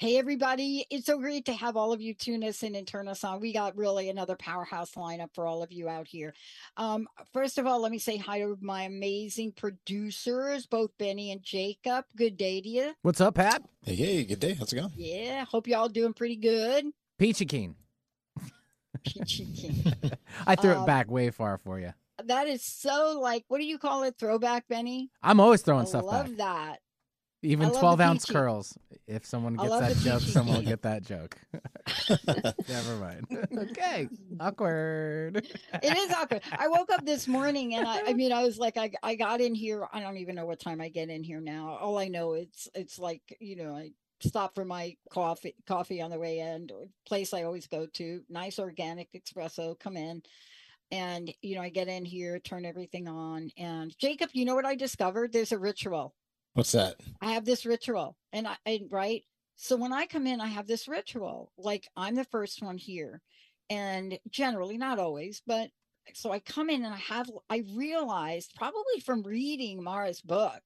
Hey, everybody. It's so great to have all of you tune us in and turn us on. We got really another powerhouse lineup for all of you out here. Um, first of all, let me say hi to my amazing producers, both Benny and Jacob. Good day to you. What's up, Pat? Hey, hey, good day. How's it going? Yeah, hope y'all doing pretty good. Peachy Keen. Peachy Keen. I threw Um, it back way far for you. that is so like, what do you call it? Throwback, Benny? I'm always throwing stuff back. I stuff love back. that. Even I love the 12 ounce peachy. curls. If someone gets that joke, peachy someone will get that joke. Never mind. okay. Awkward. it is awkward. I woke up this morning and I, I mean, I was like, I, I got in here. I don't even know what time I get in here now. All I know it's, it's like, you know, I stop for my coffee, coffee on the way in, place I always go to, nice organic espresso, come in. And, you know, I get in here, turn everything on. And Jacob, you know what I discovered? There's a ritual. What's that? I have this ritual and I, and right. So when I come in, I have this ritual, like I'm the first one here and generally not always, but so I come in and I have, I realized probably from reading Mara's book,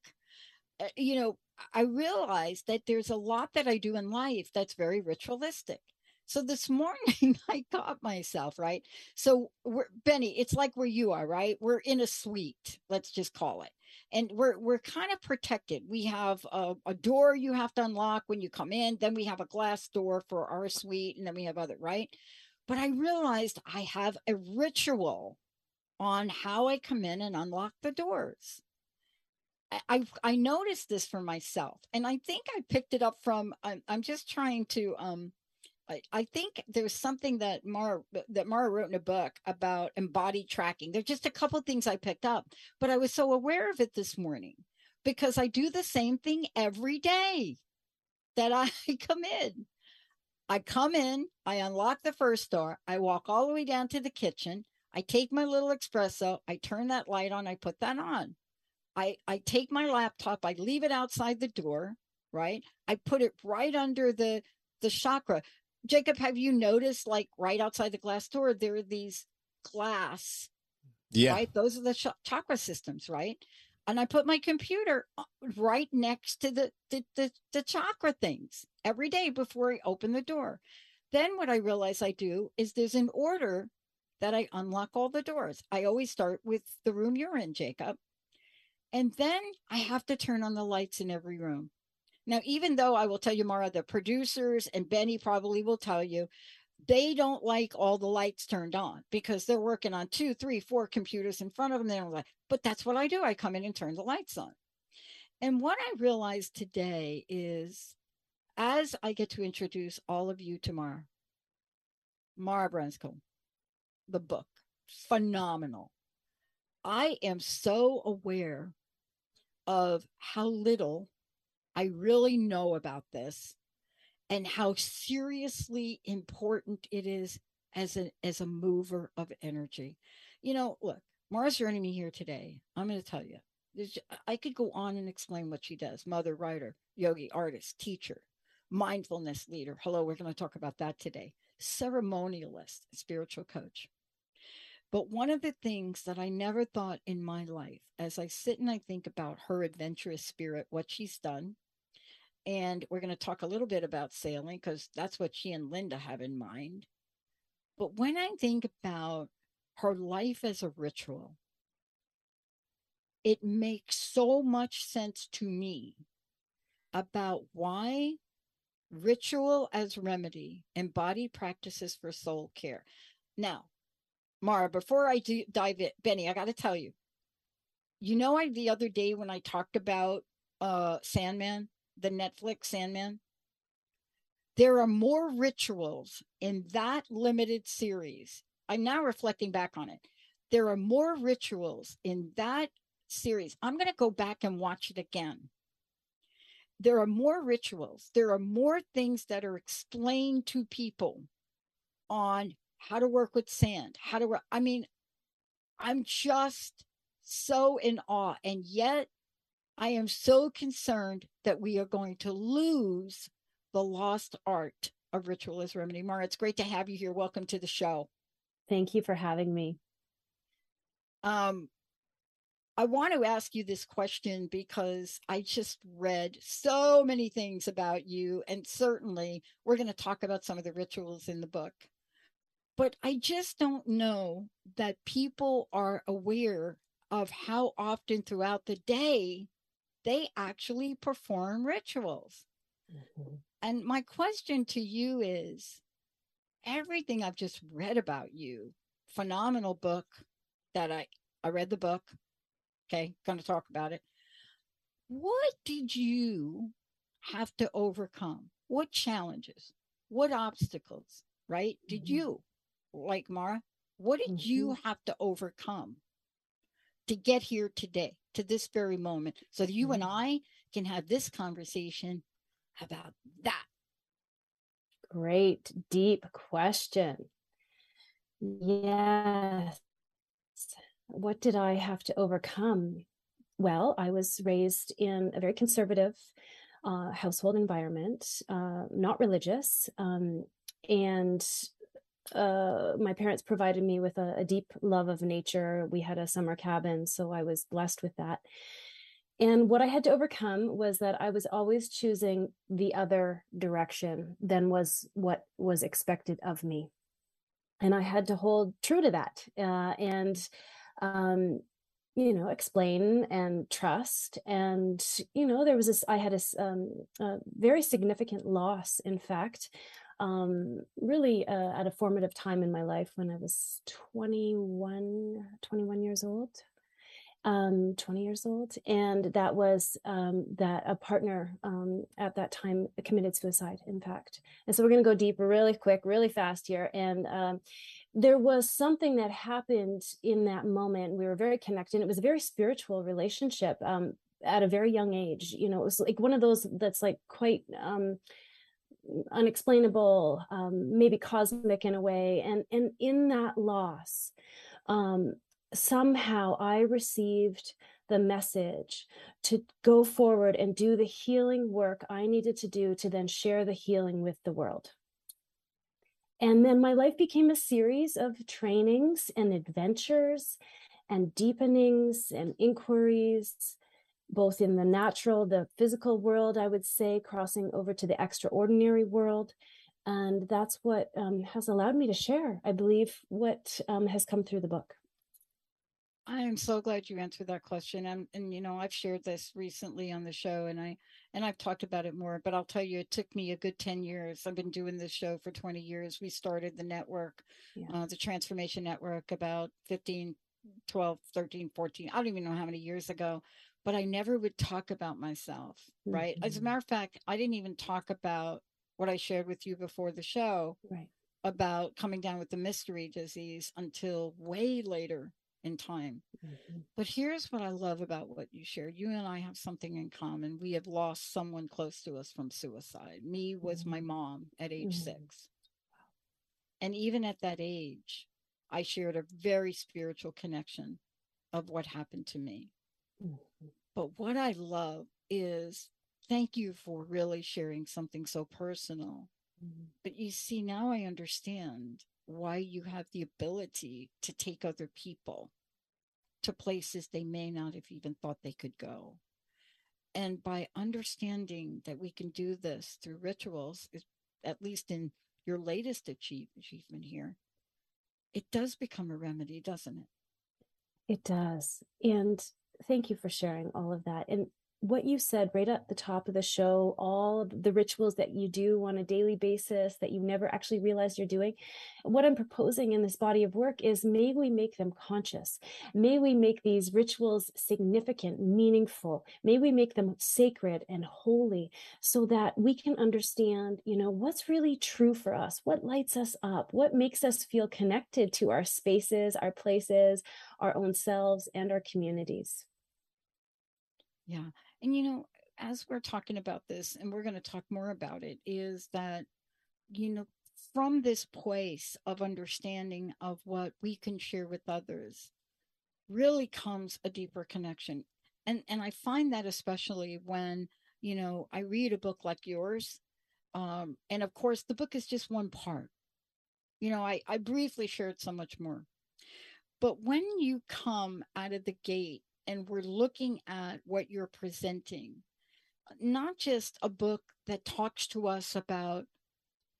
uh, you know, I realized that there's a lot that I do in life that's very ritualistic. So this morning I caught myself, right? So we're Benny, it's like where you are, right? We're in a suite, let's just call it and we're we're kind of protected. We have a, a door you have to unlock when you come in. Then we have a glass door for our suite, and then we have other right. But I realized I have a ritual on how I come in and unlock the doors. I I, I noticed this for myself, and I think I picked it up from. I'm, I'm just trying to um I, think there's something that Mara that Mara wrote in a book about embodied tracking. There's just a couple things I picked up, but I was so aware of it this morning because I do the same thing every day that I come in. I come in, I unlock the first door, I walk all the way down to the kitchen, I take my little espresso, I turn that light on, I put that on. I I take my laptop, I leave it outside the door, right? I put it right under the the chakra. Jacob, have you noticed like right outside the glass door there are these glass, Yeah. right? Those are the ch- chakra systems, right? And I put my computer uh, right next to the, the the the chakra things every day before I open the door. Then what I realize I do is there's an order that I unlock all the doors. I always start with the room you're in, Jacob. And then I have to turn on the lights in every room. Now, even though I will tell you, Mara, the producers and Benny probably will tell you, they don't like all the lights turned on because they're working on two, three, four computers in front of them. They don't like, but that's what I do. I come in and turn the lights on. And what I realized today is as I get to introduce all of you to Mara, Mara Branscombe, the book, phenomenal. I am so aware of how little I really know about this and how seriously important it is as a as a mover of energy. You know, look, Mara's joining me here today. I'm going to tell you. I could go on and explain what she does. Mother, writer, yogi, artist, teacher, mindfulness leader. Hello, we're going to talk about that today. Ceremonialist, spiritual coach. But one of the things that I never thought in my life, as I sit and I think about her adventurous spirit, what she's done, and we're going to talk a little bit about sailing because that's what she and Linda have in mind. But when I think about her life as a ritual, it makes so much sense to me about why ritual as remedy and body practices for soul care. Now, Mara, before I do dive in, Benny, I got to tell you, you know, I the other day when I talked about uh Sandman, the Netflix Sandman, there are more rituals in that limited series. I'm now reflecting back on it. There are more rituals in that series. I'm going to go back and watch it again. There are more rituals. There are more things that are explained to people on how to work with sand, how to, work. I mean, I'm just so in awe. And yet I am so concerned that we are going to lose the lost art of ritual as remedy. Mara, it's great to have you here. Welcome to the show. Thank you for having me. Um, I want to ask you this question because I just read so many things about you, and certainly we're going to talk about some of the rituals in the book. But I just don't know that people are aware of how often throughout the day they actually perform rituals. Mm-hmm. And my question to you is everything I've just read about you, phenomenal book that I I read the book. Okay, going to talk about it. What did you have to overcome? What challenges? What obstacles, right? Did mm-hmm. you, like Mara, what did mm-hmm. you have to overcome to get here today, to this very moment, so that you mm-hmm. and I can have this conversation about that? Great, deep question. Yes. What did I have to overcome? Well, I was raised in a very conservative uh, household environment, uh, not religious. Um, and uh, my parents provided me with a, a, deep love of nature. We had a summer cabin, so I was blessed with that. And what I had to overcome was that I was always choosing the other direction than was what was expected of me. And I had to hold true to that uh, and, um, you know, explain and trust. And, you know, there was this, I had a, um, a very significant loss, in fact, um, really uh, at a formative time in my life when I was 21, 21 years old, um, 20 years old. And that was um, that a partner um, at that time committed suicide, in fact. And so we're going to go deep really quick, really fast here. And um, there was something that happened in that moment. We were very connected. It was a very spiritual relationship um, at a very young age. You know, it was like one of those that's like quite um, unexplainable, um, maybe cosmic in a way. And and in that loss, um, somehow I received the message to go forward and do the healing work I needed to do to then share the healing with the world. And then my life became a series of trainings and adventures and deepenings and inquiries both in the natural, the physical world, I would say, crossing over to the extraordinary world. And that's what um, has allowed me to share, I believe, what um, has come through the book. I am so glad you answered that question. And, and you know, I've shared this recently on the show and I and I've talked about it more, but I'll tell you, it took me a good 10 years. I've been doing this show for 20 years. We started the network, yeah. uh, the Transformation Network, about 15, 12, 13, 14, I don't even know how many years ago but I never would talk about myself, right? Mm-hmm. As a mm-hmm. matter of fact, I didn't even talk about what I shared with you before the show right. about coming down with the mystery disease until way later in time. Mm-hmm. But here's what I love about what you shared. You and I have something in common. We have lost someone close to us from suicide. Me was mm-hmm. my mom at age mm-hmm. six. And even at that age, I shared a very spiritual connection of what happened to me. Mm-hmm. But what I love is thank you for really sharing something so personal. Mm-hmm. But you see, now I understand why you have the ability to take other people to places they may not have even thought they could go. And by understanding that we can do this through rituals, at least in your latest achieve, achievement here, it does become a remedy, doesn't it? It does. And thank you for sharing all of that. And what you said right at the top of the show, all the rituals that you do on a daily basis that you never actually realize you're doing, what I'm proposing in this body of work is may we make them conscious. May we make these rituals significant, meaningful. May we make them sacred and holy so that we can understand, you know, what's really true for us, what lights us up, what makes us feel connected to our spaces, our places, our own selves, and our communities. Yeah. And, you know, as we're talking about this, and we're going to talk more about it, is that, you know, from this place of understanding of what we can share with others really comes a deeper connection. And, and I find that especially when, you know, I read a book like yours. Um, and of course, the book is just one part. You know, I, I briefly shared so much more. But when you come out of the gate and we're looking at what you're presenting, not just a book that talks to us about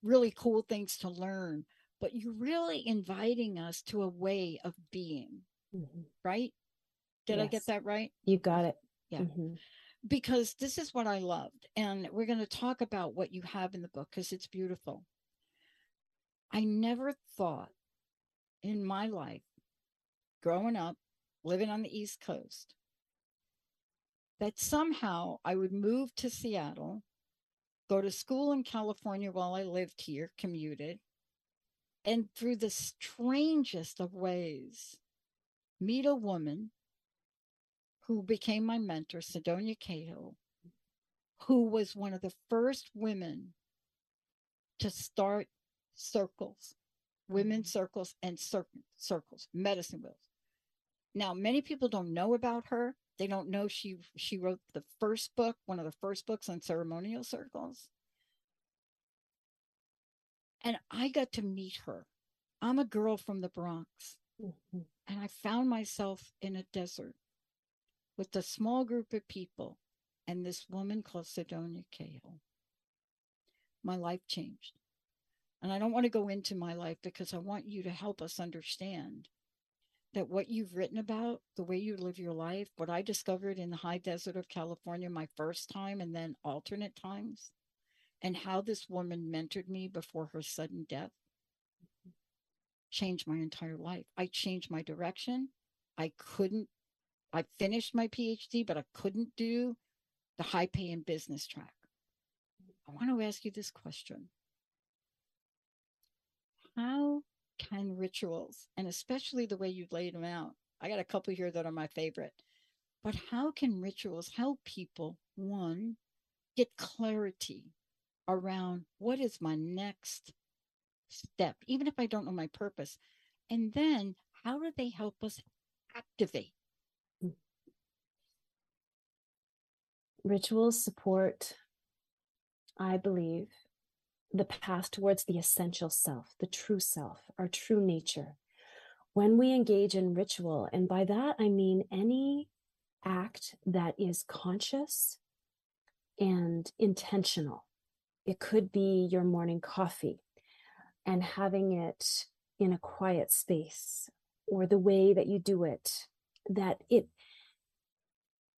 really cool things to learn, but you're really inviting us to a way of being, mm-hmm. right? Did yes. I get that right? You got it. Yeah. Mm-hmm. Because this is what I loved. And we're going to talk about what you have in the book because it's beautiful. I never thought in my life, growing up, living on the East Coast, that somehow I would move to Seattle, go to school in California while I lived here, commuted, and through the strangest of ways, meet a woman who became my mentor, Sedonia Cahill, who was one of the first women to start circles, women's mm-hmm. circles and cir- circles, medicine wheels. Now, many people don't know about her. They don't know she she wrote the first book, one of the first books on ceremonial circles. And I got to meet her. I'm a girl from the Bronx. Mm-hmm. And I found myself in a desert with a small group of people and this woman called Sedonia Cahill. My life changed. And I don't want to go into my life because I want you to help us understand that what you've written about, the way you live your life, what I discovered in the high desert of California my first time and then alternate times, and how this woman mentored me before her sudden death changed my entire life. I changed my direction. I couldn't, I finished my PhD, but I couldn't do the high paying business track. I want to ask you this question How can rituals, and especially the way you laid them out. I got a couple here that are my favorite. But how can rituals help people, one, get clarity around what is my next step, even if I don't know my purpose? And then how do they help us activate? Rituals support, I believe, the path towards the essential self, the true self, our true nature. When we engage in ritual, and by that I mean any act that is conscious and intentional. It could be your morning coffee and having it in a quiet space or the way that you do it that it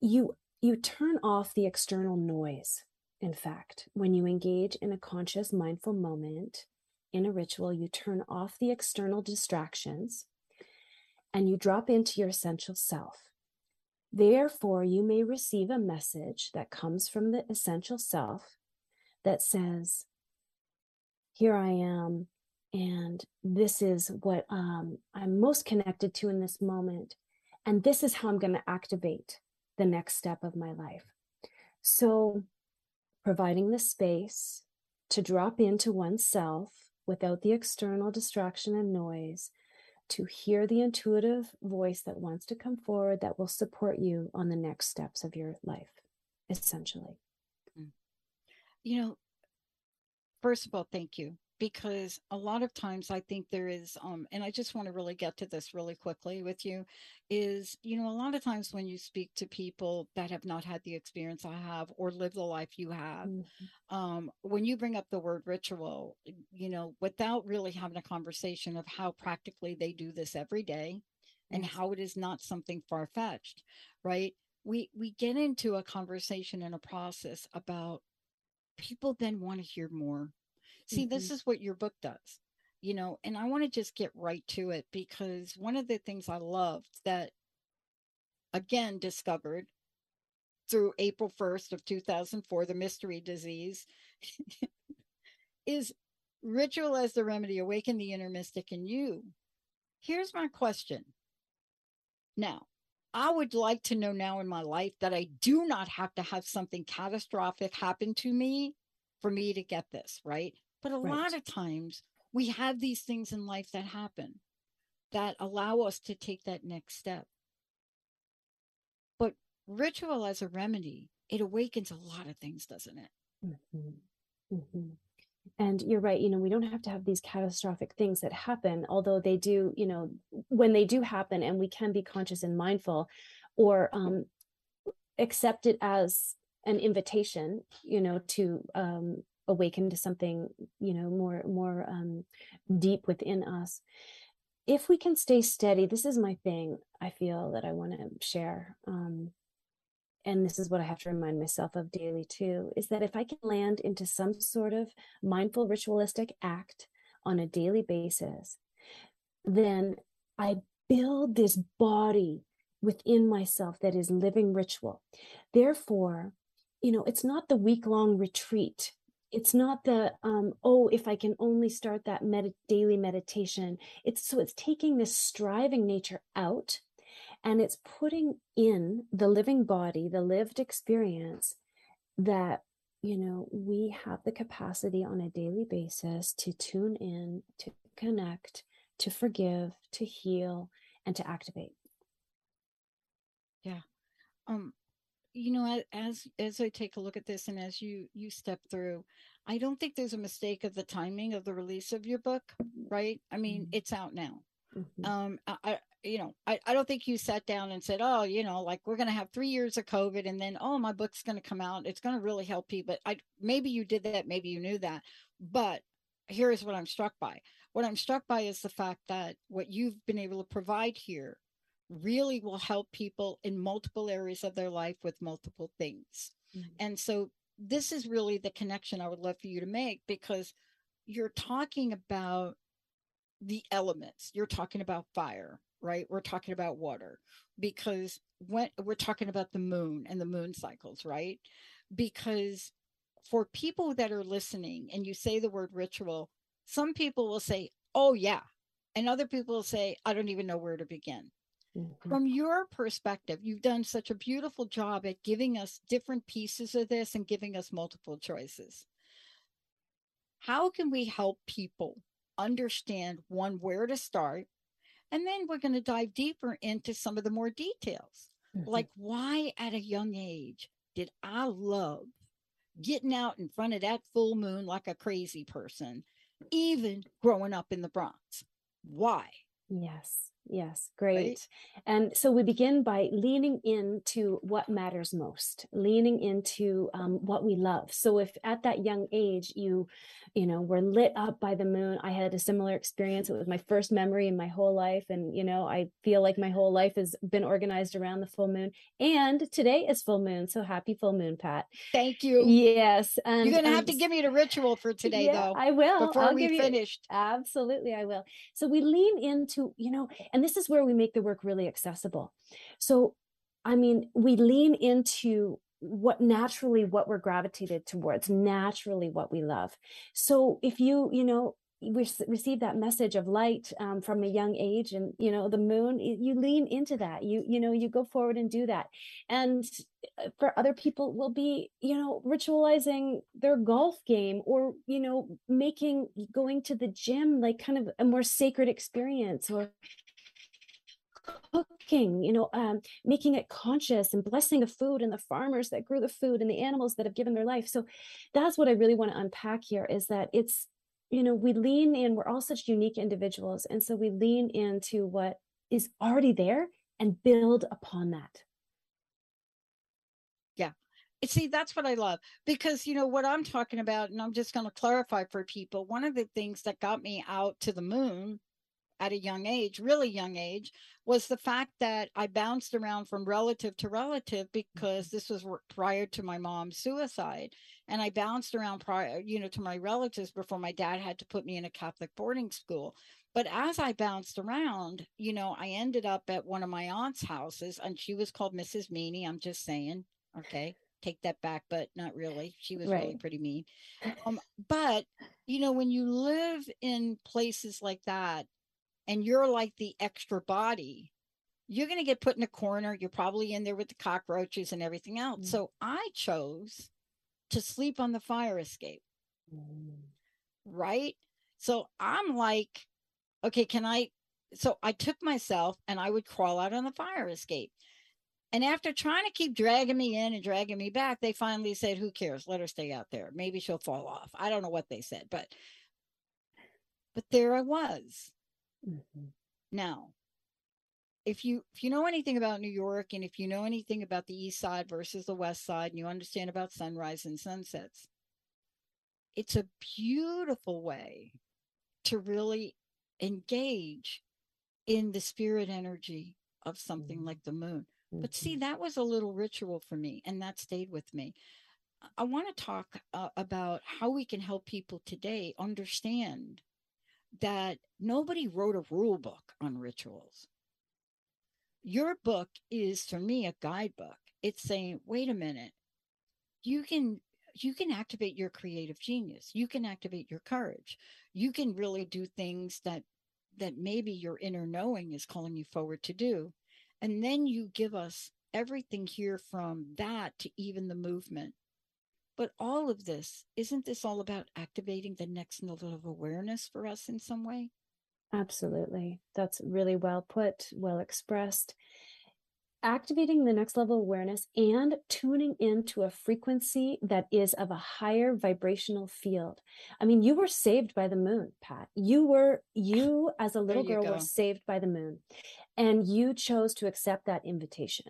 you you turn off the external noise in fact, when you engage in a conscious, mindful moment in a ritual, you turn off the external distractions and you drop into your essential self. Therefore, you may receive a message that comes from the essential self that says, Here I am, and this is what um, I'm most connected to in this moment. And this is how I'm going to activate the next step of my life. So, providing the space to drop into oneself without the external distraction and noise, to hear the intuitive voice that wants to come forward that will support you on the next steps of your life, essentially. Mm. You know, first of all, thank you because a lot of times I think there is, um, and I just want to really get to this really quickly with you, is, you know, a lot of times when you speak to people that have not had the experience I have or live the life you have, mm-hmm. um, when you bring up the word ritual, you know, without really having a conversation of how practically they do this every day and how it is not something far fetched, right? we we get into a conversation and a process about people then want to hear more see mm-hmm. this is what your book does you know and i want to just get right to it because one of the things i loved that again discovered through april 1st of 2004 the mystery disease is ritual as the remedy awaken the inner mystic in you here's my question now I would like to know now in my life that I do not have to have something catastrophic happen to me for me to get this, right? But a right. lot of times we have these things in life that happen that allow us to take that next step. But ritual as a remedy, it awakens a lot of things, doesn't it? Mm-hmm. Mm-hmm and you're right you know we don't have to have these catastrophic things that happen although they do you know when they do happen and we can be conscious and mindful or um, accept it as an invitation you know to um, awaken to something you know more more um, deep within us if we can stay steady this is my thing i feel that i want to share um, and this is what I have to remind myself of daily too, is that if I can land into some sort of mindful ritualistic act on a daily basis, then I build this body within myself that is living ritual. Therefore, you know, it's not the week long retreat. It's not the, um, oh, if I can only start that med- daily meditation. It's so it's taking this striving nature out and it's putting in the living body, the lived experience that, you know, we have the capacity on a daily basis to tune in, to connect, to forgive, to heal, and to activate. Yeah. Um, you know as as i take a look at this and as you you step through i don't think there's a mistake of the timing of the release of your book right i mean mm-hmm. it's out now mm-hmm. um I, you know, I, I don't think you sat down and said, oh, you know, like we're going to have three years of COVID and then, oh, my book's going to come out. It's going to really help people. I, maybe you did that. Maybe you knew that. But here's what I'm struck by. What I'm struck by is the fact that what you've been able to provide here really will help people in multiple areas of their life with multiple things. Mm-hmm. And so this is really the connection I would love for you to make because you're talking about the elements. You're talking about fire right? We're talking about water because when we're talking about the moon and the moon cycles, right? Because for people that are listening and you say the word ritual, some people will say, oh, yeah. And other people will say, I don't even know where to begin. Mm-hmm. From your perspective, you've done such a beautiful job at giving us different pieces of this and giving us multiple choices. How can we help people understand one, where to start, and then we're going to dive deeper into some of the more details. Mm-hmm. Like, why at a young age did I love getting out in front of that full moon like a crazy person, even growing up in the Bronx? Why? Yes. Yes, great. Right? And so we begin by leaning into what matters most, leaning into um, what we love. So if at that young age you, you know, were lit up by the moon, I had a similar experience. It was my first memory in my whole life, and you know, I feel like my whole life has been organized around the full moon. And today is full moon, so happy full moon, Pat. Thank you. Yes, and you're gonna have to give me the ritual for today, yeah, though. I will. Before I'll we finished. You, absolutely, I will. So we lean into, you know and this is where we make the work really accessible. So i mean we lean into what naturally what we're gravitated towards naturally what we love. So if you you know we receive that message of light um, from a young age and you know the moon you lean into that. You you know you go forward and do that. And uh, for other people will be you know ritualizing their golf game or you know making going to the gym like kind of a more sacred experience or cooking, you know, um, making it conscious and blessing the food and the farmers that grew the food and the animals that have given their life. So that's what I really want to unpack here is that it's, you know, we lean in, we're all such unique individuals. And so we lean into what is already there and build upon that. Yeah. See, that's what I love because, you know, what I'm talking about, and I'm just going to clarify for people, one of the things that got me out to the moon at a young age, really young age, was the fact that I bounced around from relative to relative because this was prior to my mom's suicide. And I bounced around prior, you know, to my relatives before my dad had to put me in a Catholic boarding school. But as I bounced around, you know, I ended up at one of my aunt's houses and she was called Mrs. Meany. I'm just saying. Okay take that back, but not really. She was right. really pretty mean. Um, but you know, when you live in places like that and you're like the extra body, you're going to get put in a corner. You're probably in there with the cockroaches and everything else. Mm. So I chose to sleep on the fire escape. Mm. Right. So I'm like, okay, can I? So I took myself and I would crawl out on the fire escape. And after trying to keep dragging me in and dragging me back, they finally said, Who cares? Let her stay out there. Maybe she'll fall off. I don't know what they said, but but there I was. Mm-hmm. Now, if you if you know anything about New York and if you know anything about the east side versus the west side and you understand about sunrise and sunsets, it's a beautiful way to really engage in the spirit energy of something mm-hmm. like the moon. But see, mm-hmm. that was a little ritual for me, and that stayed with me. I want to talk uh, about how we can help people today understand that nobody wrote a rule book on rituals. Your book is, for me, a guidebook. It's saying, wait a minute, you can you can activate your creative genius you can activate your courage you can really do things that that maybe your inner knowing is calling you forward to do and then you give us everything here from that to even the movement. But all of this, isn't this all about activating the next level of awareness for us in some way? Absolutely. That's really well put, well expressed. Activating the next level of awareness and tuning into a frequency that is of a higher vibrational field. I mean, you were saved by the moon, Pat. You were, you as a little girl go. were saved by the moon. And you chose to accept that invitation.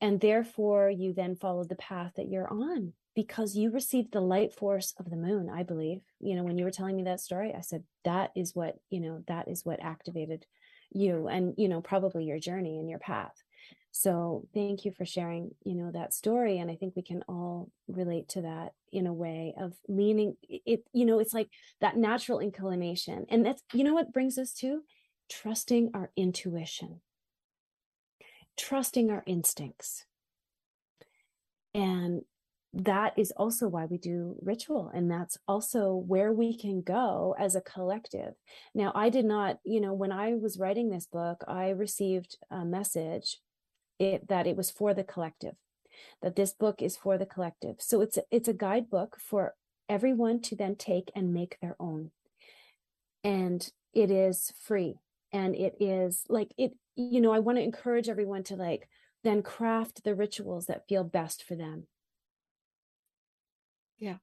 And therefore, you then followed the path that you're on because you received the light force of the moon, I believe. You know, when you were telling me that story, I said, that is what, you know, that is what activated you and, you know, probably your journey and your path. So thank you for sharing, you know, that story. And I think we can all relate to that in a way of leaning it, you know, it's like that natural inclination. And that's, you know, what brings us to trusting our intuition, trusting our instincts. And that is also why we do ritual. And that's also where we can go as a collective. Now, I did not, you know, when I was writing this book, I received a message it, that it was for the collective, that this book is for the collective. So it's, it's a guidebook for everyone to then take and make their own. And it is free and it is like it you know i want to encourage everyone to like then craft the rituals that feel best for them yeah.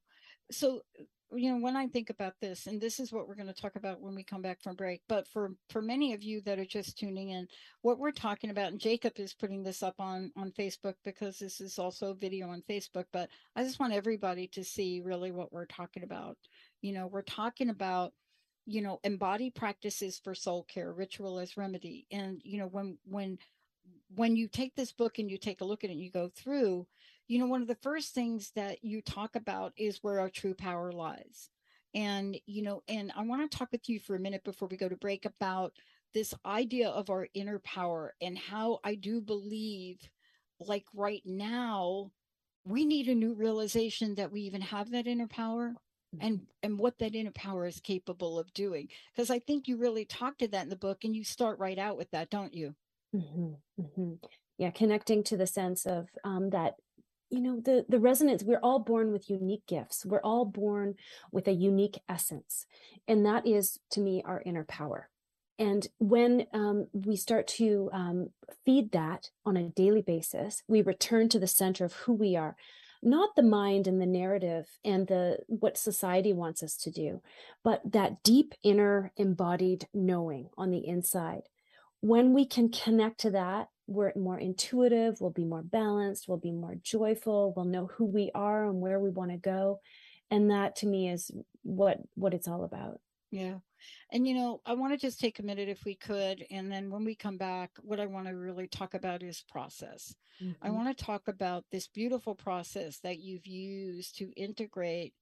So uh, you know when i think about this and this is what we're going to talk about when we come back from break but for for many of you that are just tuning in what we're talking about and jacob is putting this up on on facebook because this is also video on facebook but i just want everybody to see really what we're talking about. You know we're talking about you know embody practices for soul care ritual as remedy. And you know when when when you take this book and you take a look at it and you go through you know one of the first things that you talk about is where our true power lies. And you know and i want to talk with you for a minute before we go to break about this idea of our inner power and how i do believe like right now we need a new realization that we even have that inner power and and what that inner power is capable of doing. Because i think you really talk to that in the book and you start right out with that don't you? Mm-hmm, mm-hmm. yeah connecting to the sense of um, that you know the the resonance we're all born with unique gifts. We're all born with a unique essence and that is to me our inner power. And when um, we start to um, feed that on a daily basis we return to the center of who we are not the mind and the narrative and the what society wants us to do but that deep inner embodied knowing on the inside. When we can connect to that we're more intuitive we'll be more balanced we'll be more joyful we'll know who we are and where we want to go and that to me is what what it's all about Yeah. And, you know, I want to just take a minute if we could. And then when we come back, what I want to really talk about is process. I Mhm. want to talk about this beautiful process that you've used to integrate,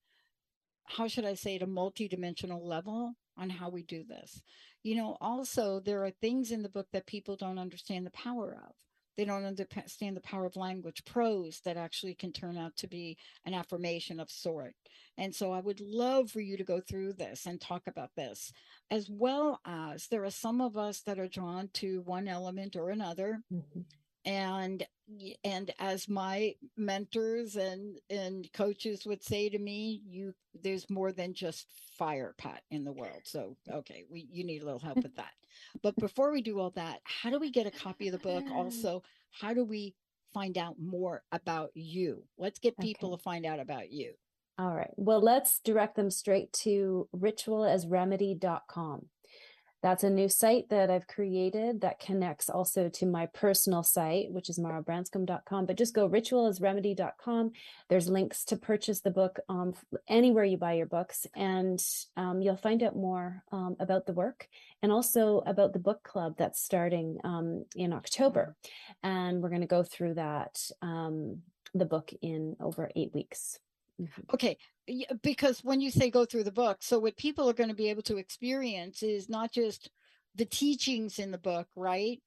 how should I say it, a multidimensional level on how we do this. You know, also, there are things in the book that people don't understand the power of. They don't understand the power of language, prose that actually can turn out to be an affirmation of sort. And so I would love for you to go through this and talk about this, as well as there are some of us that are drawn to one element or another Mhm. And and as my mentors and and coaches would say to me you there's more than just fire pat in the world so okay we you need a little help with that but before we do all that how do we get a copy of the book also how do we find out more about you let's get people Okay. to find out about you All right. Well, let's direct them straight to ritualasremedy.com. That's a new site that I've created that connects also to my personal site, which is marabranscombe.com. But just go ritualasremedy.com. There's links to purchase the book um, anywhere you buy your books, and um, you'll find out more um, about the work and also about the book club that's starting um, in October. And we're going to go through that, um, the book in over eight weeks. Mhm. okay because when you say go through the book so what people are going to be able to experience is not just the teachings in the book right?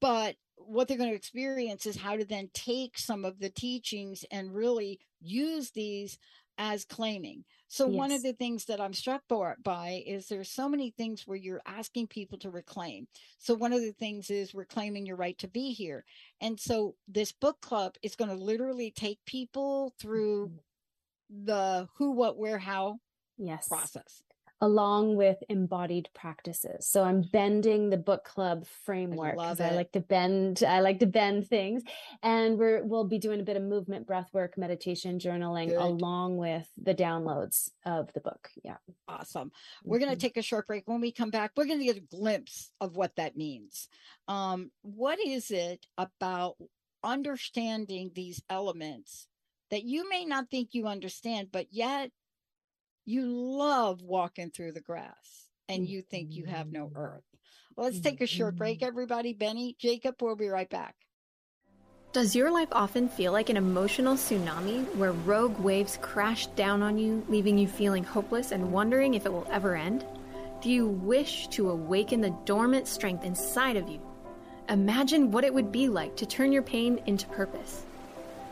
But what they're going to experience is how to then take some of the teachings and really use these as claiming. So one of the things that i'm struck by, is there's so many things where you're asking people to reclaim. So one of the things is reclaiming your right to be here. And so this book club is going to literally take people through Mhm. The who, what, where, how Yes. process. Along with embodied practices. So I'm bending the book club framework love because I it. like to bend, I like to bend things. And we're we'll be doing a bit of movement, breath work, meditation, journaling, Good. along with the downloads of the book. Yeah. Awesome. We're going Mhm. to take a short break. When we come back, we're going to get a glimpse of what that means. Um, what is it about understanding these elements that you may not think you understand, but yet you love walking through the grass and you think you have no Mhm. earth? Well, let's take a short break, Mhm. everybody. Benny, Jacob, we'll be right back. Does your life often feel like an emotional tsunami where rogue waves crash down on you, leaving you feeling hopeless and wondering if it will ever end? Do you wish to awaken the dormant strength inside of you? Imagine what it would be like to turn your pain into purpose.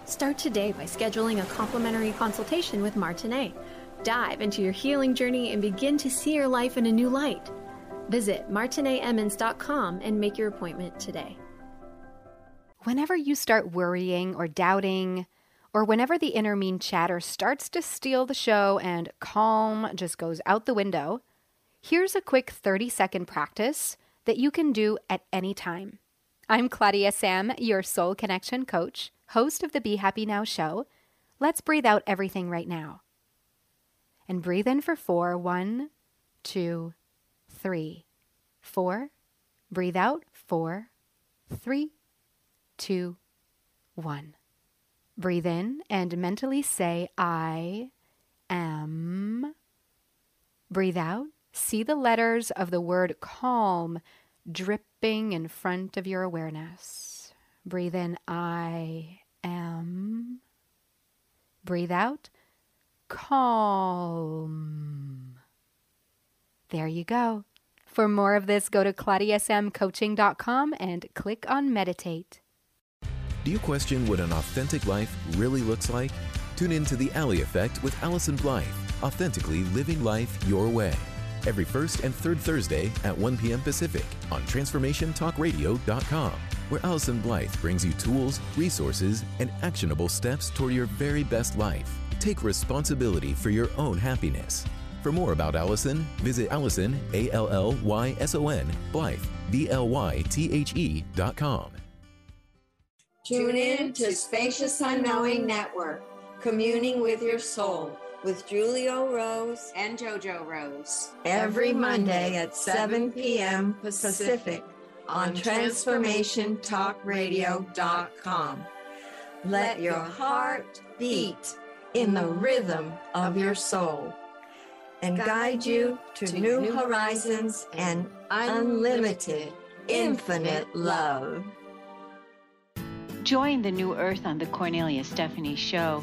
Start today by scheduling a complimentary consultation with Martinet. Dive into your healing journey and begin to see your life in a new light. Visit martinetemmons.com and make your appointment today. Whenever you start worrying or doubting, or whenever the inner mean chatter starts to steal the show and calm just goes out the window, here's a quick 30 second practice that you can do at any time. I'm Claudia Sam, your soul connection coach, host of the Be Happy Now show. Let's breathe out everything right now. And breathe in for four. One, two, three, four. Breathe out. Four, three, two, one. Breathe in and mentally say, I am. Breathe out. See the letters of the word calm dripping in front of your awareness. Breathe in, I am. Breathe out, calm. There you go. For more of this, go to claudiasmcoaching.com and click on meditate. Do you question what an authentic life really looks like? Tune in to The Alley Effect with Allyson Blythe, authentically living life your way. Every first and third Thursday at 1 p.m. Pacific on TransformationTalkRadio.com, where Allyson Blythe brings you tools, resources, and actionable steps toward your very best life. Take responsibility for your own happiness. For more about Allyson, visit Allyson, A L L Y S O N, Blythe, B L Y T H E dot com. Tune in to Spacious Unknowing Network, communing with your soul with Julio Rose and JoJo Rose every Monday at 7 p.m. Pacific on TransformationTalkRadio.com. Let your heart beat in the rhythm of your soul. and guide you to new horizons and unlimited, infinite love. Join the new earth on the Cornelia Stephanie Show.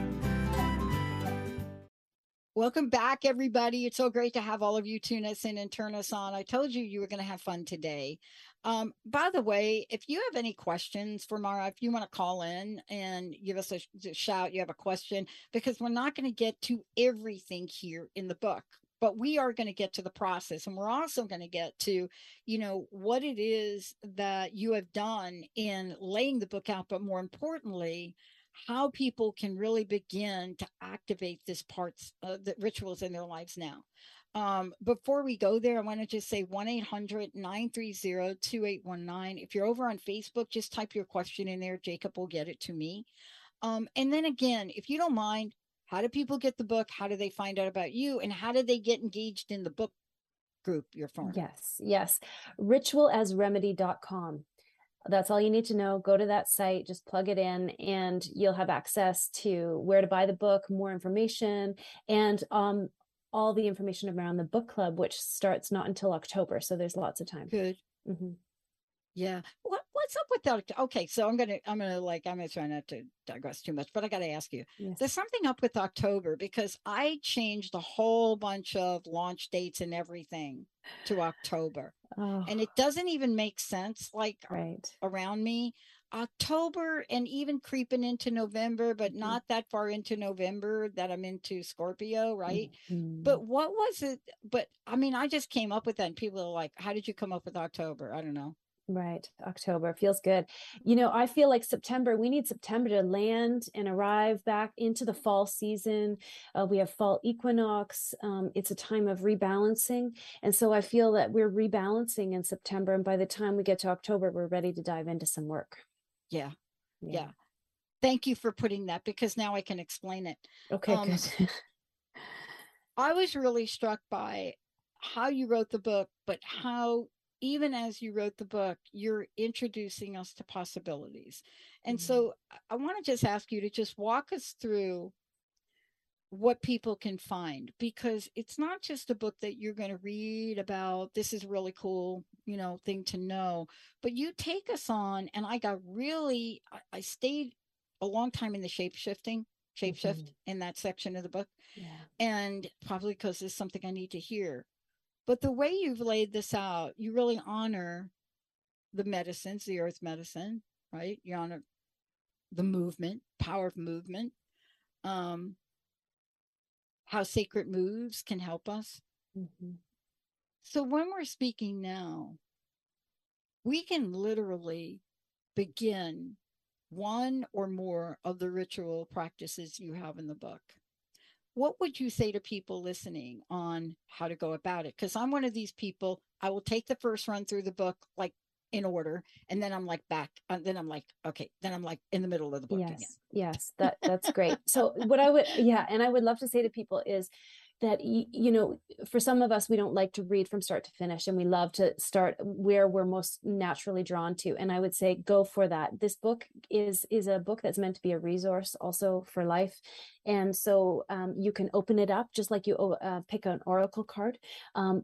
Welcome back, everybody. It's so great to have all of you tune us in and turn us on. I told you you were going to have fun today. Um, by the way, if you have any questions for Mara, if you want to call in and give us a, a shout, you have a question, because we're not going to get to everything here in the book but we are going to get to the process and we're also going to get to you know what it is that you have done in laying the book out but more importantly how people can really begin to activate this parts uh, the rituals in their lives now um, before we go there, I want to just say 1 800 930 2819. If you're over on Facebook, just type your question in there. Jacob will get it to me. Um, and then again, if you don't mind, how do people get the book? How do they find out about you? And how do they get engaged in the book group you're forming? Yes, yes. Ritualasremedy.com. That's all you need to know. Go to that site, just plug it in, and you'll have access to where to buy the book, more information, and um, all the information around the book club, which starts not until October. So there's lots of time. Good. Mm-hmm. Yeah. What what's up with that? Okay, so I'm gonna I'm gonna like I'm gonna try not to digress too much, but I gotta ask you. Yes. There's something up with October because I changed a whole bunch of launch dates and everything to October. Oh, And it doesn't even make sense like right. around me. October and even creeping into November, but Mhm. not that far into November that I'm into Scorpio, right? Mhm. But what was it? But I mean, I just came up with that, and people are like, "How did you come up with October?" I don't know. Right. October feels good. You know, I feel like September, we need September to land and arrive back into the fall season. Uh, we have fall equinox. Um, it's a time of rebalancing. And so I feel that we're rebalancing in September. And by the time we get to October, we're ready to dive into some work. Yeah, yeah. Thank you for putting that because now I can explain it. Okay, Um, good. I was really struck by how you wrote the book, but how even as you wrote the book, you're introducing us to possibilities. And Mhm. so I- want to just ask you to just walk us through what people can find because it's not just a book that you're going to read about this is really cool you know thing to know but you take us on and i got really i, stayed a long time in the shape shifting shape shift Mhm. in that section of the book yeah. and probably because it's something I need to hear. But the way you've laid this out, you really honor the medicines, the earth medicine, right? You honor the movement, power of movement, um, how sacred moves can help us. Mhm. So when we're speaking now, we can literally begin one or more of the ritual practices you have in the book. What would you say to people listening on how to go about it? Because I'm one of these people, I will take the first run through the book like in order, and then I'm like back, and then I'm like, okay, then I'm like in the middle of the book yes again. yes that that's great so what i would yeah and i would love to say to people is that you know for some of us we don't like to read from start to finish and we love to start where we're most naturally drawn to and i would say go for that. This book is is a book that's meant to be a resource also for life and so um, you can open it up just like you uh, pick an oracle card um,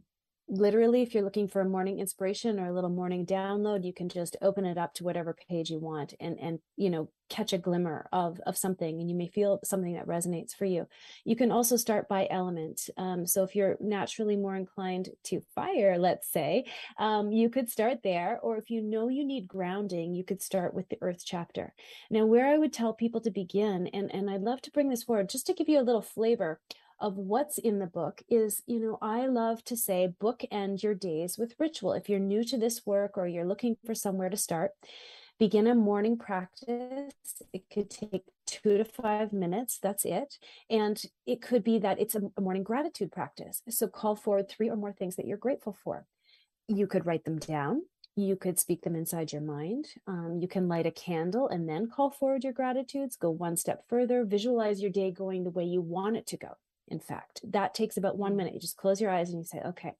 literally if you're looking for a morning inspiration or a little morning download you can just open it up to whatever page you want and and you know catch a glimmer of of something and you may feel something that resonates for you. You can also start by element um, so if you're naturally more inclined to fire let's say um, you could start there or if you know you need grounding you could start with the earth chapter. Now where i would tell people to begin and and i'd love to bring this forward just to give you a little flavor of what's in the book is, you know, I love to say bookend your days with ritual. If you're new to this work or you're looking for somewhere to start, begin a morning practice. It could take two to five minutes. That's it. And it could be that it's a, morning gratitude practice. So call forward three or more things that you're grateful for. You could write them down. you could speak them inside your mind. Um, you can light a candle and then call forward your gratitudes. Go one step further. Visualize your day going the way you want it to go. In fact, that takes about one mm-hmm. minute. You just close your eyes and you say, okay,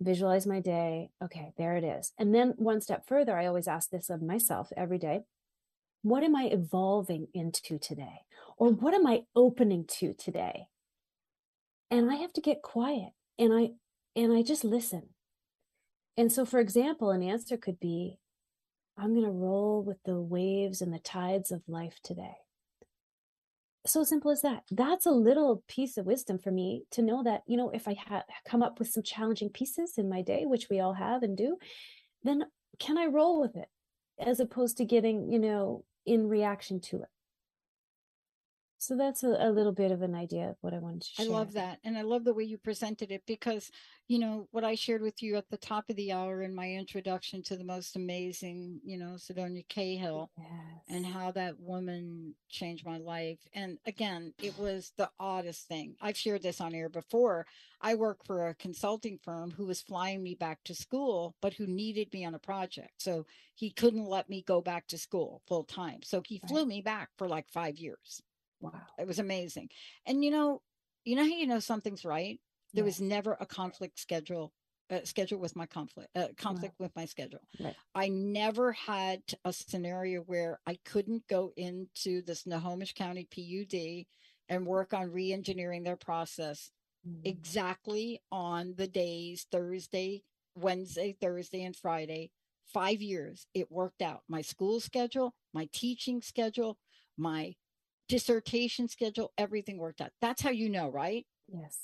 visualize my day. Okay, there it is. And then one step further, I always ask this of myself every day what am I evolving into today? Or what am I opening to today? And I have to get quiet and I and I just listen. And so for example, an answer could be I'm going to roll with the waves and the tides of life today. So simple as that. That's a little piece of wisdom for me to know that, you know, if I have come up with some challenging pieces in my day, which we all have and do, then can I roll with it as opposed to getting, you know, in reaction to it. So that's a, a, little bit of an idea of what I wanted to share. I love that. And I love the way you presented it because, you know, what I shared with you at the top of the hour in my introduction to the most amazing, you know, Sedonia Cahill yes. and how that woman changed my life. And again, it was the oddest thing. I've shared this on air before. I work for a consulting firm who was flying me back to school, but who needed me on a project. So he couldn't let me go back to school full time. So he flew right. me back for like five years. Wow. It was amazing. And you know, you know how you know something's right? There was never a conflict schedule uh, schedule with my conflict uh, conflict with my schedule. Right. I never had a scenario where I couldn't go into this Snohomish County PUD and work on re-engineering their process mm. exactly on the days Thursday, Wednesday, Thursday, and Friday. Five years, it worked out. My school schedule, my teaching schedule, my dissertation schedule, everything worked out. That's how you know, right? Yes.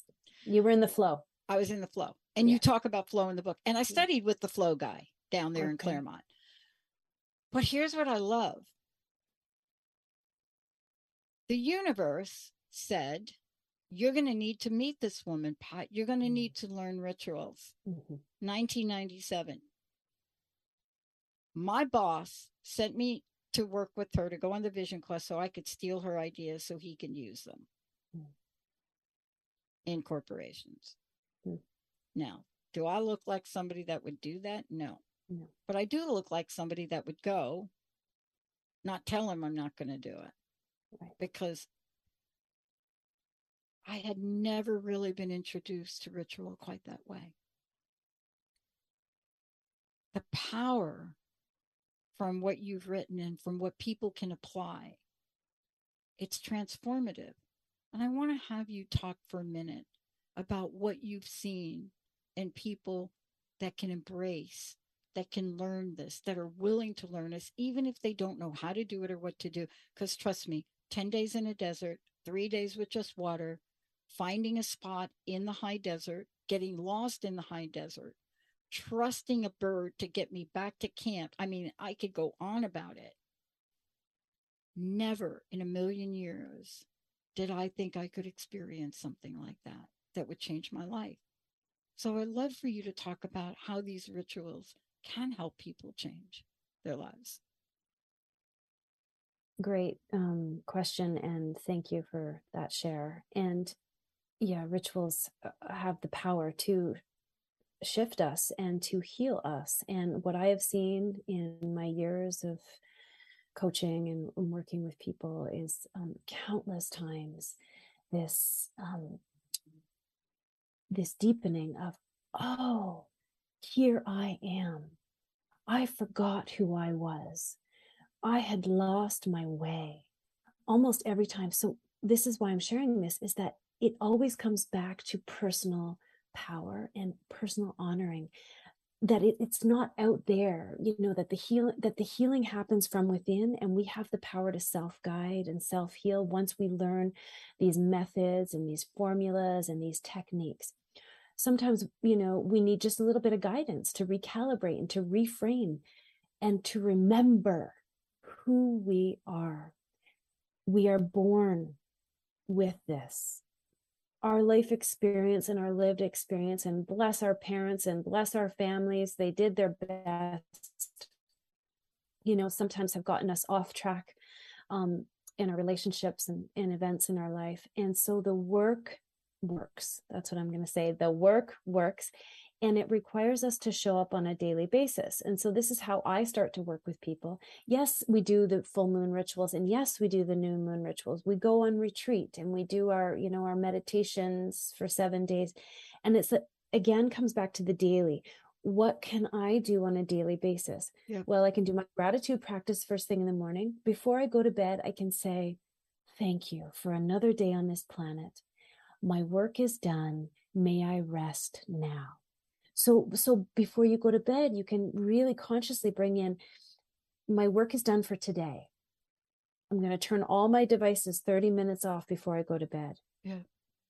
You were in the flow. I was in the flow. And yeah. you talk about flow in the book. And I studied with the flow guy down there okay. in Claremont. But here's what I love the universe said, You're going to need to meet this woman, Pat. You're going to mm-hmm. need to learn rituals. Mm-hmm. 1997. My boss sent me to work with her to go on the vision quest so I could steal her ideas so he can use them mm. in corporations. Mm. Now, do I look like somebody that would do that? No. no. But I do look like somebody that would go, not tell him I'm not going to do it. Right. Because I had never really been introduced to ritual quite that way. The power from what you've written and from what people can apply. It's transformative. And I want to have you talk for a minute about what you've seen and people that can embrace, that can learn this, that are willing to learn this, even if they don't know how to do it or what to do. Because trust me, 10 days in a desert, three days with just water, finding a spot in the high desert, getting lost in the high desert, trusting a bird to get me back to camp. I mean, I could go on about it. Never in a million years did I think I could experience something like that that would change my life. So I'd love for you to talk about how these rituals can help people change their lives. Great um, question, and thank you for that share. And yeah, rituals uh, have the power to shift us and to heal us. And what I have seen in my years of coaching and working with people is um, countless times this um, this deepening of oh here i am. I forgot who i was. I had lost my way. Almost every time. So this is why i'm sharing this is that it always comes back to personal power and personal honoring that it, it's not out there you know that the heal that the healing happens from within and we have the power to self guide and self heal once we learn these methods and these formulas and these techniques. Sometimes you know we need just a little bit of guidance to recalibrate and to reframe and to remember who we are. We are born with this our life experience and our lived experience and bless our parents and bless our families. They did their best you know sometimes have gotten us off track um, in our relationships and, and events in our life. And so the work works. That's what i'm going to say. The work works and it requires us to show up on a daily basis. And so this is how I start to work with people. Yes, we do the full moon rituals and yes, we do the new moon rituals. We go on retreat and we do our, you know, our meditations for 7 days. And it's again comes back to the daily. What can I do on a daily basis? Yeah. Well, I can do my gratitude practice first thing in the morning. Before I go to bed, I can say, Thank you for another day on this planet. My work is done. May I rest now so so before you go to bed you can really consciously bring in my work is done for today i'm going to turn all my devices 30 minutes off before i go to bed yeah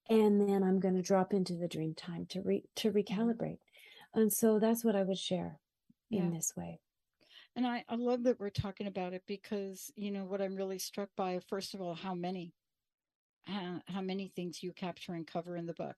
and then i'm going to drop into the dream time to re to Mm-hmm. recalibrate and so that's what i would share in Yeah. this way And I, I love that we're talking about it because, you know, what I'm really struck by, first of all, how many, how, how many things you capture and cover in the book.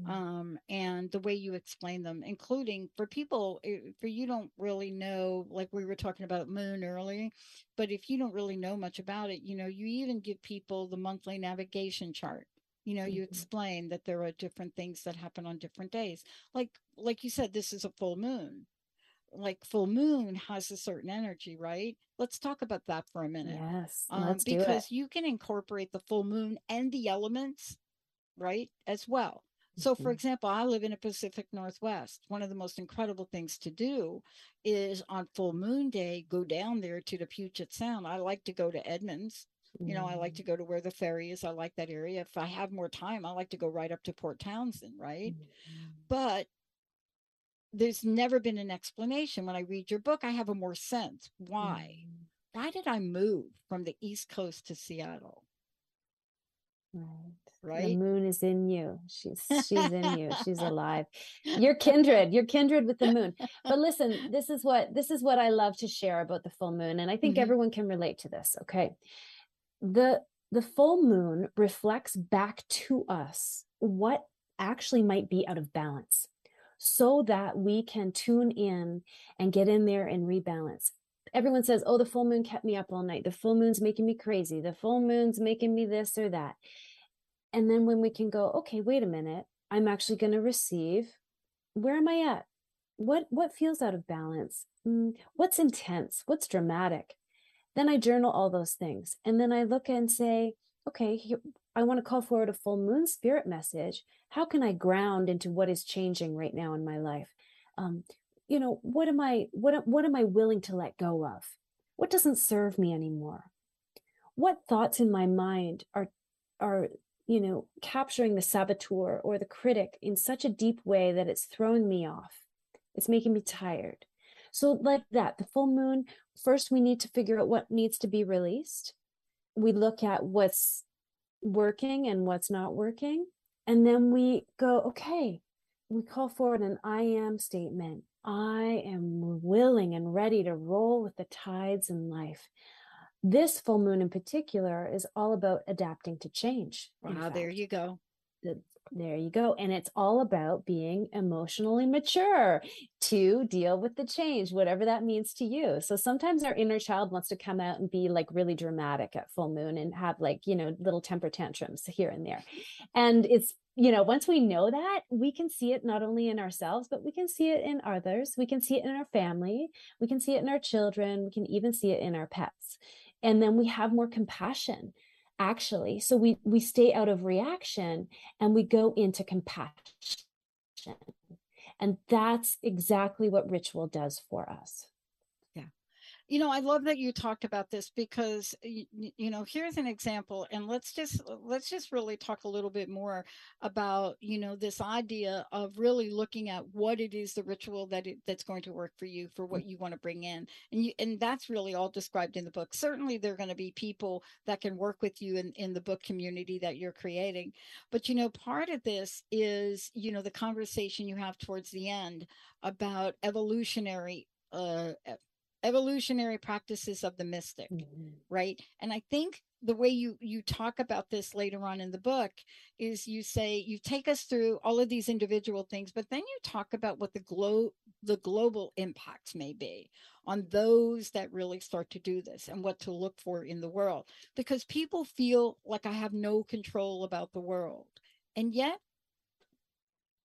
Mhm. Um, and the way you explain them, including for people, eh, for you don't really know, like we were talking about moon earlier, but if you don't really know much about it, you know, you even give people the monthly navigation chart. You know, you Mhm. explain that there are different things that happen on different days. Like, like you said, this is a full moon like full moon has a certain energy, right? Let's talk about that for a minute. yes Um, let's do because it you can incorporate the full moon and the elements, right, as well. So, for Mhm. example, I live in a Pacific Northwest. One of the most incredible things to do is on full moon day, go down there to the Puget Sound. I like to go to Edmonds. You know, I like to go to where the ferry is. I like that area. If I have more time, I like to go right up to Port Townsend, right? Mhm. but there's never been an explanation. When I read your book, I have a more sense. Why? Why did I move from the East Coast to Seattle? right the moon is in you. She's she's in you. She's alive. You're kindred. You're kindred with the moon. But listen this is what this is what i love to share about the full moon and i think Mhm. everyone can relate to this okay? The the full moon reflects back to us what actually might be out of balance so that we can tune in and get in there and rebalance. Everyone says oh the full moon kept me up all night. The full moon's making me crazy. The full moon's making me this or that and then when we can go okay wait a minute i'm actually going to receive where am i at? What what feels out of balance? Mm, what's intense? What's dramatic? Then i journal all those things and then i look and say okay here, i want to call forward a full moon spirit message. How can i ground into what is changing right now in my life? Um, you know what am i what what am i willing to let go of? What doesn't serve me anymore? What thoughts in my mind are are you know capturing the saboteur or the critic in such a deep way that it's throwing me off. It's making me tired. So like that the full moon first we need to figure out what needs to be released. We look at what's working and what's not working and then we go okay. We call forward an i am statement. I am willing and ready to roll with the tides in life this full moon in particular is all about adapting to change Wow, ah, there you go. There you go and it's all about being emotionally mature to deal with the change whatever that means to you. So sometimes our inner child wants to come out and be like really dramatic at full moon and have like you know little temper tantrums here and there. And it's you know once we know that we can see it not only in ourselves but we can see it in others. We can see it in our family. We can see it in our children. We can even see it in our pets and then we have more compassion actually. So we we stay out of reaction and we go into compassion. And that's exactly what ritual does for us you know i love that you talked about this because y- y- you know here's an example and let's just let's just really talk a little bit more about you know this idea of really looking at what it is the ritual that it, that's going to work for you for what you want to bring in and you and that's really all described in the book. Certainly there are going to be people that can work with you in in the book community that you're creating but you know part of this is you know the conversation you have towards the end about evolutionary uh evolutionary practices of the mystic mm-hmm. right? And i think the way you you talk about this later on in the book is you say you take us through all of these individual things but then you talk about what the glo- the global impacts may be on those that really start to do this and what to look for in the world. Because people feel like i have no control about the world. And yet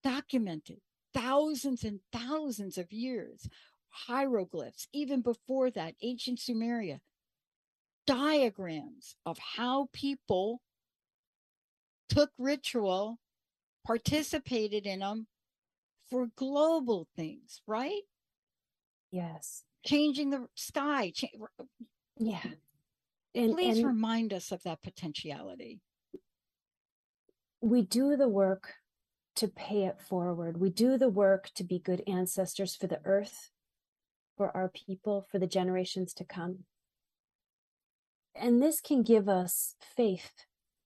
documented thousands and thousands of years. Hieroglyphs, even before that, ancient Sumeria, diagrams of how people took ritual, participated in them for global things, right? Yes. Changing the sky. Cha- yeah. And, Please and remind us of that potentiality. we do the work to pay it forward. We do the work to be good ancestors for the earth, for our people, for the generations to come. And this can give us faith,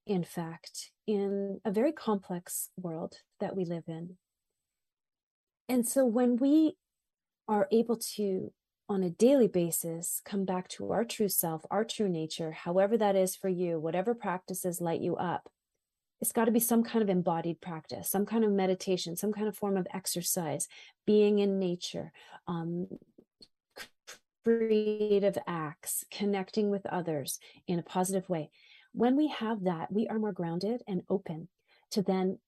in fact, in a very complex world that we live in. And so when we are able to, on a daily basis, come back to our true self, our true nature, however that is for you, whatever practices light you up, it's got to be some kind of embodied practice, some kind of meditation, some kind of form of exercise, being in nature, um, creative acts, connecting with others in a positive way. When we have that, we are more grounded and open to then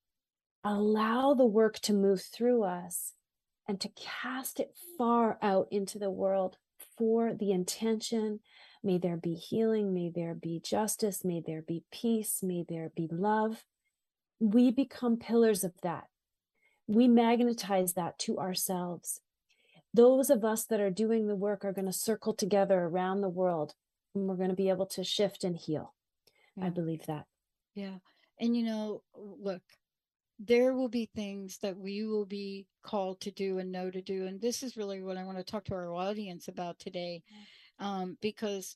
allow the work to move through us and to cast it far out into the world for the intention. May there be healing, may there be justice, may there be peace, may there be love. We become pillars of that. We magnetize that to ourselves. Those of us that are doing the work are going to circle together around the world and we're going to be able to shift and heal. I believe that. Yeah. And you know, look, there will be things that we will be called to do and know to do. And this is really what I want to talk to our audience about today. Um, because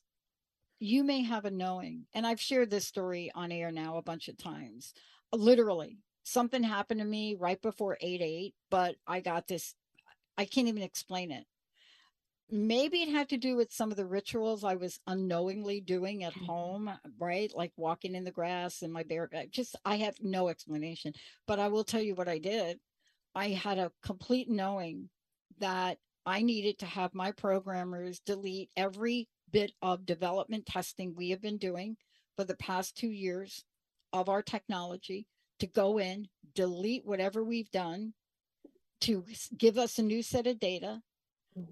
you may have a knowing, and I've shared this story on air now a bunch of times. Literally, something happened to me right before 8 8, but I got this, I can't even explain it. Maybe it had to do with some of the rituals I was unknowingly doing at mm-hmm. home, right? Like walking in the grass and my bare just I have no explanation, but I will tell you what I did. I had a complete knowing that I needed to have my programmers delete every bit of development testing we have been doing for the past two years of our technology to go in, delete whatever we've done, to give us a new set of data,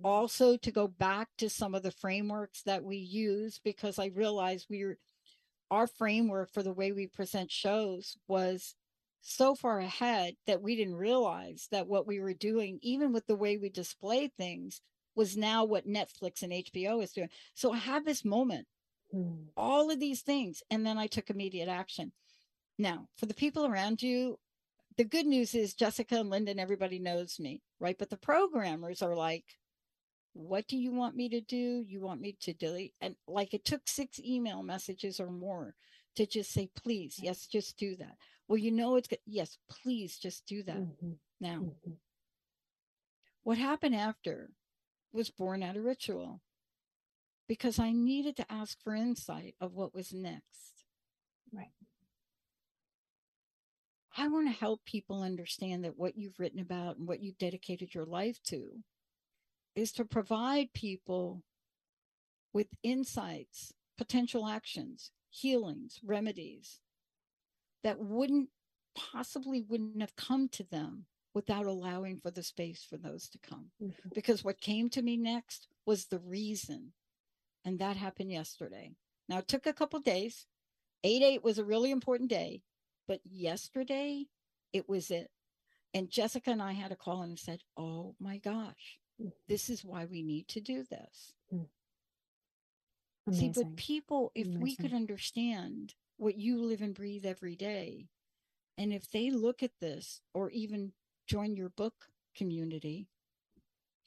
also to go back to some of the frameworks that we use because I realized we were our framework for the way we present shows was so far ahead that we didn't realize that what we were doing, even with the way we display things, was now what Netflix and HBO is doing. So I had this moment, Mm. all of these things, and then I took immediate action. Now, for the people around you, the good news is Jessica and Linda and everybody knows me, right? But the programmers are like, what do you want me to do? You want me to delete? And like it took six email messages or more to just say, please, yes, just do that. Well, you know it's good. Yes, please just do that. Mhm. Now, Mhm. what happened after was born out of ritual because I needed to ask for insight of what was next. Right. I want to help people understand that what you've written about and what you've dedicated your life to is to provide people with insights, potential actions, healings, remedies that wouldn't possibly wouldn't have come to them without allowing for the space for those to come. Mhm. Because what came to me next was the reason. And that happened yesterday. Now it took a couple days. 8 8 was a really important day, but yesterday it was it. And Jessica and I had a call and said, Oh my gosh, Mhm. this is why we need to do this. See, but people, if we could understand what you live and breathe every day, and if they look at this or even join your book community,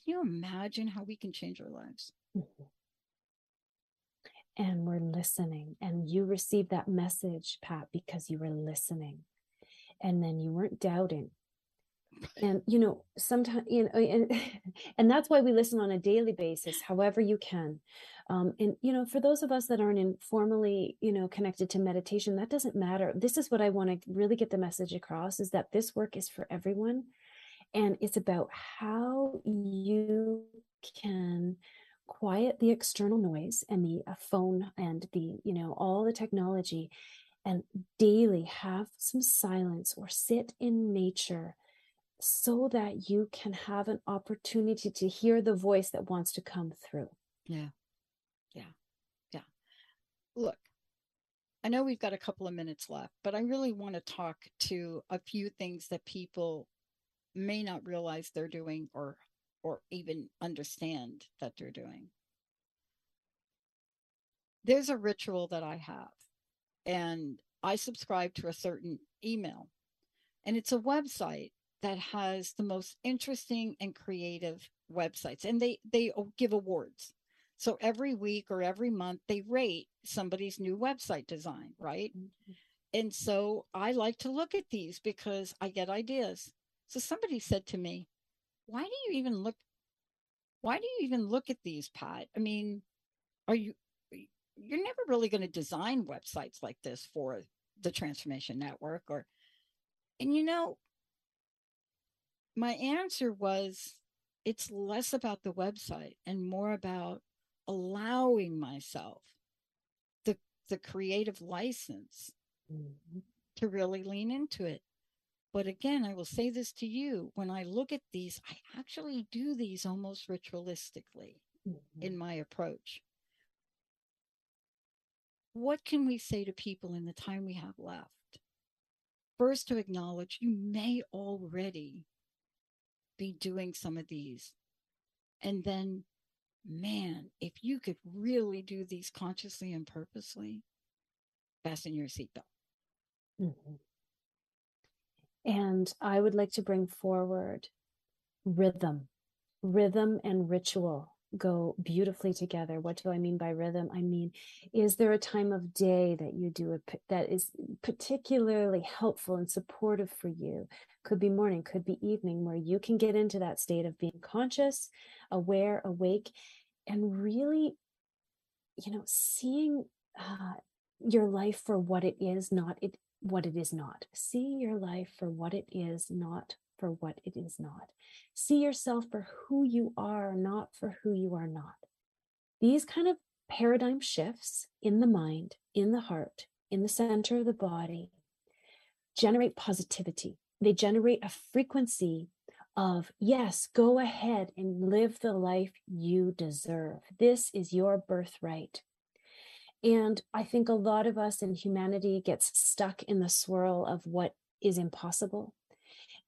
can you imagine how we can change our lives? Mhm. And we're listening. And you received that message, Pat, because you were listening. And then you weren't doubting. And you know, sometimes you know, and, and that's why we listen on a daily basis, however you can. Um, and you know, for those of us that aren't informally, you know, connected to meditation, that doesn't matter. This is what I want to really get the message across: is that this work is for everyone, and it's about how you can quiet the external noise and the uh, phone and the you know all the technology and daily have some silence or sit in nature so that you can have an opportunity to hear the voice that wants to come through. Yeah. Yeah. Yeah. Look, I know we've got a couple of minutes left, but I really want to talk to a few things that people may not realize they're doing or or even understand that they're doing. There's a ritual that I have and I subscribe to a certain email and it's a website that has the most interesting and creative websites and they they give awards so every week or every month they rate somebody's new website design right mm-hmm. and so i like to look at these because i get ideas so somebody said to me why do you even look why do you even look at these pat i mean are you you're never really going to design websites like this for the transformation network or and you know my answer was it's less about the website and more about allowing myself the the creative license mm-hmm. to really lean into it but again i will say this to you when i look at these i actually do these almost ritualistically mm-hmm. in my approach what can we say to people in the time we have left first to acknowledge you may already be doing some of these. And then, man, if you could really do these consciously and purposely, fasten your seatbelt. Mm-hmm. And I would like to bring forward rhythm, rhythm and ritual go beautifully together. What do I mean by rhythm? I mean, is there a time of day that you do it that is particularly helpful and supportive for you? Could be morning, could be evening, where you can get into that state of being conscious, aware, awake, and really, you know, seeing uh, your life for what it is, not it what it is not. See your life for what it is, not for what it is not. See yourself for who you are, not for who you are not. These kind of paradigm shifts in the mind, in the heart, in the center of the body generate positivity. They generate a frequency of, yes, go ahead and live the life you deserve. This is your birthright. And I think a lot of us in humanity gets stuck in the swirl of what is impossible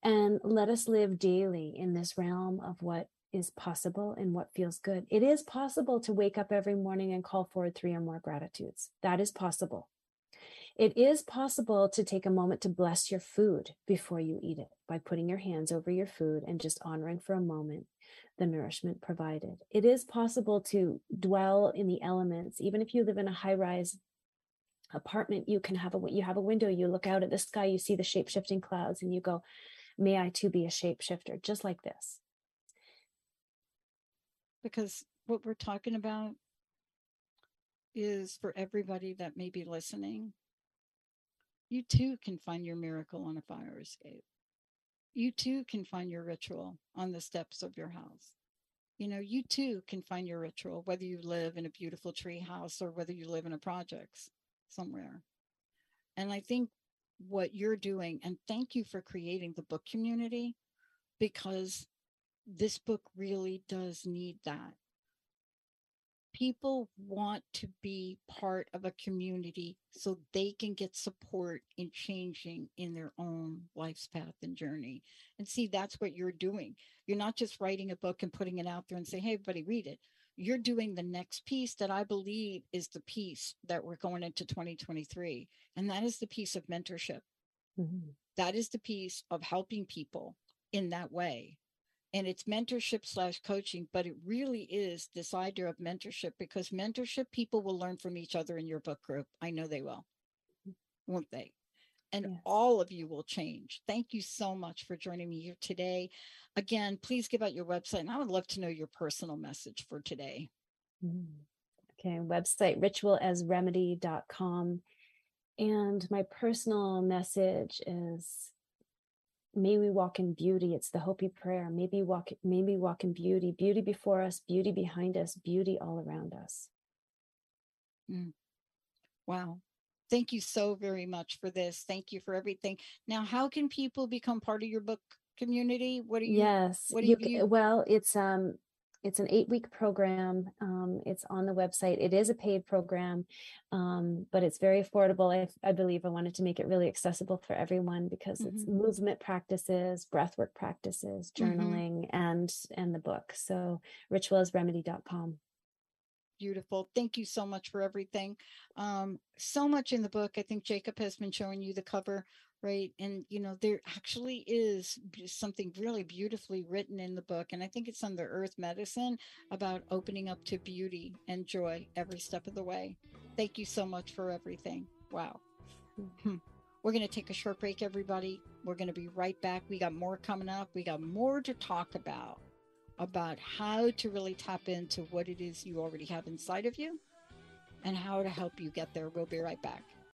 and let us live daily in this realm of what is possible and what feels good. It is possible to wake up every morning and call forward three or more gratitudes. That is possible. It is possible to take a moment to bless your food before you eat it by putting your hands over your food and just honoring for a moment the nourishment provided. It is possible to dwell in the elements, even if you live in a high rise apartment you can have a you have a window you look out at the sky you see the shape shifting clouds and you go may I too be a shapeshifter, just like this. Because what we're talking about is for everybody that may be listening, you too can find your miracle on a fire escape. You too can find your ritual on the steps of your house. You know, you too can find your ritual, whether you live in a beautiful tree house or whether you live in a projects somewhere. And I think what you're doing. And thank you for creating the book community because this book really does need that. People want to be part of a community so they can get support in changing in their own life's path and journey. And see, that's what you're doing. You're not just writing a book and putting it out there and say, hey, everybody, read it you're doing the next piece that I believe is the piece that we're going into 2023. And that is the piece of mentorship. Mm-hmm. That is the piece of helping people in that way. And it's mentorship slash coaching, but it really is this idea of mentorship because mentorship, people will learn from each other in your book group. I know they will, won't they? and yes. all of you will change. Thank you so much for joining me here today. Again, please give out your website, and I would love to know your personal message for today. Mm-hmm. Okay, website ritualasremedy.com. And my personal message is may we walk in beauty. It's the Hopi prayer. Maybe walk, maybe walk in beauty, beauty before us, beauty behind us, beauty all around us. Mm. Wow. Thank you so very much for this. Thank you for everything. Now, how can people become part of your book community? What do you? Yes. What do you, you? well, it's um it's an eight week program. Um, it's on the website. It is a paid program, um, but it's very affordable. I, I believe I wanted to make it really accessible for everyone because it's Mhm. movement practices, breathwork practices, Mhm. journaling, and and the book. So ritualsremedy.com. Beautiful. Thank you so much for everything. Um, so much in the book. I think Jacob has been showing you the cover, right? And you know, there actually is something really beautifully written in the book, and I think it's under Earth Medicine about opening up to beauty and joy every step of the way. Thank you so much for everything. Wow. Hmm. We're going to take a short break, everybody. We're going to be right back. We got more coming up. We got more to talk about about how to really tap into what it is you already have inside of you and how to help you get there. We'll be right back.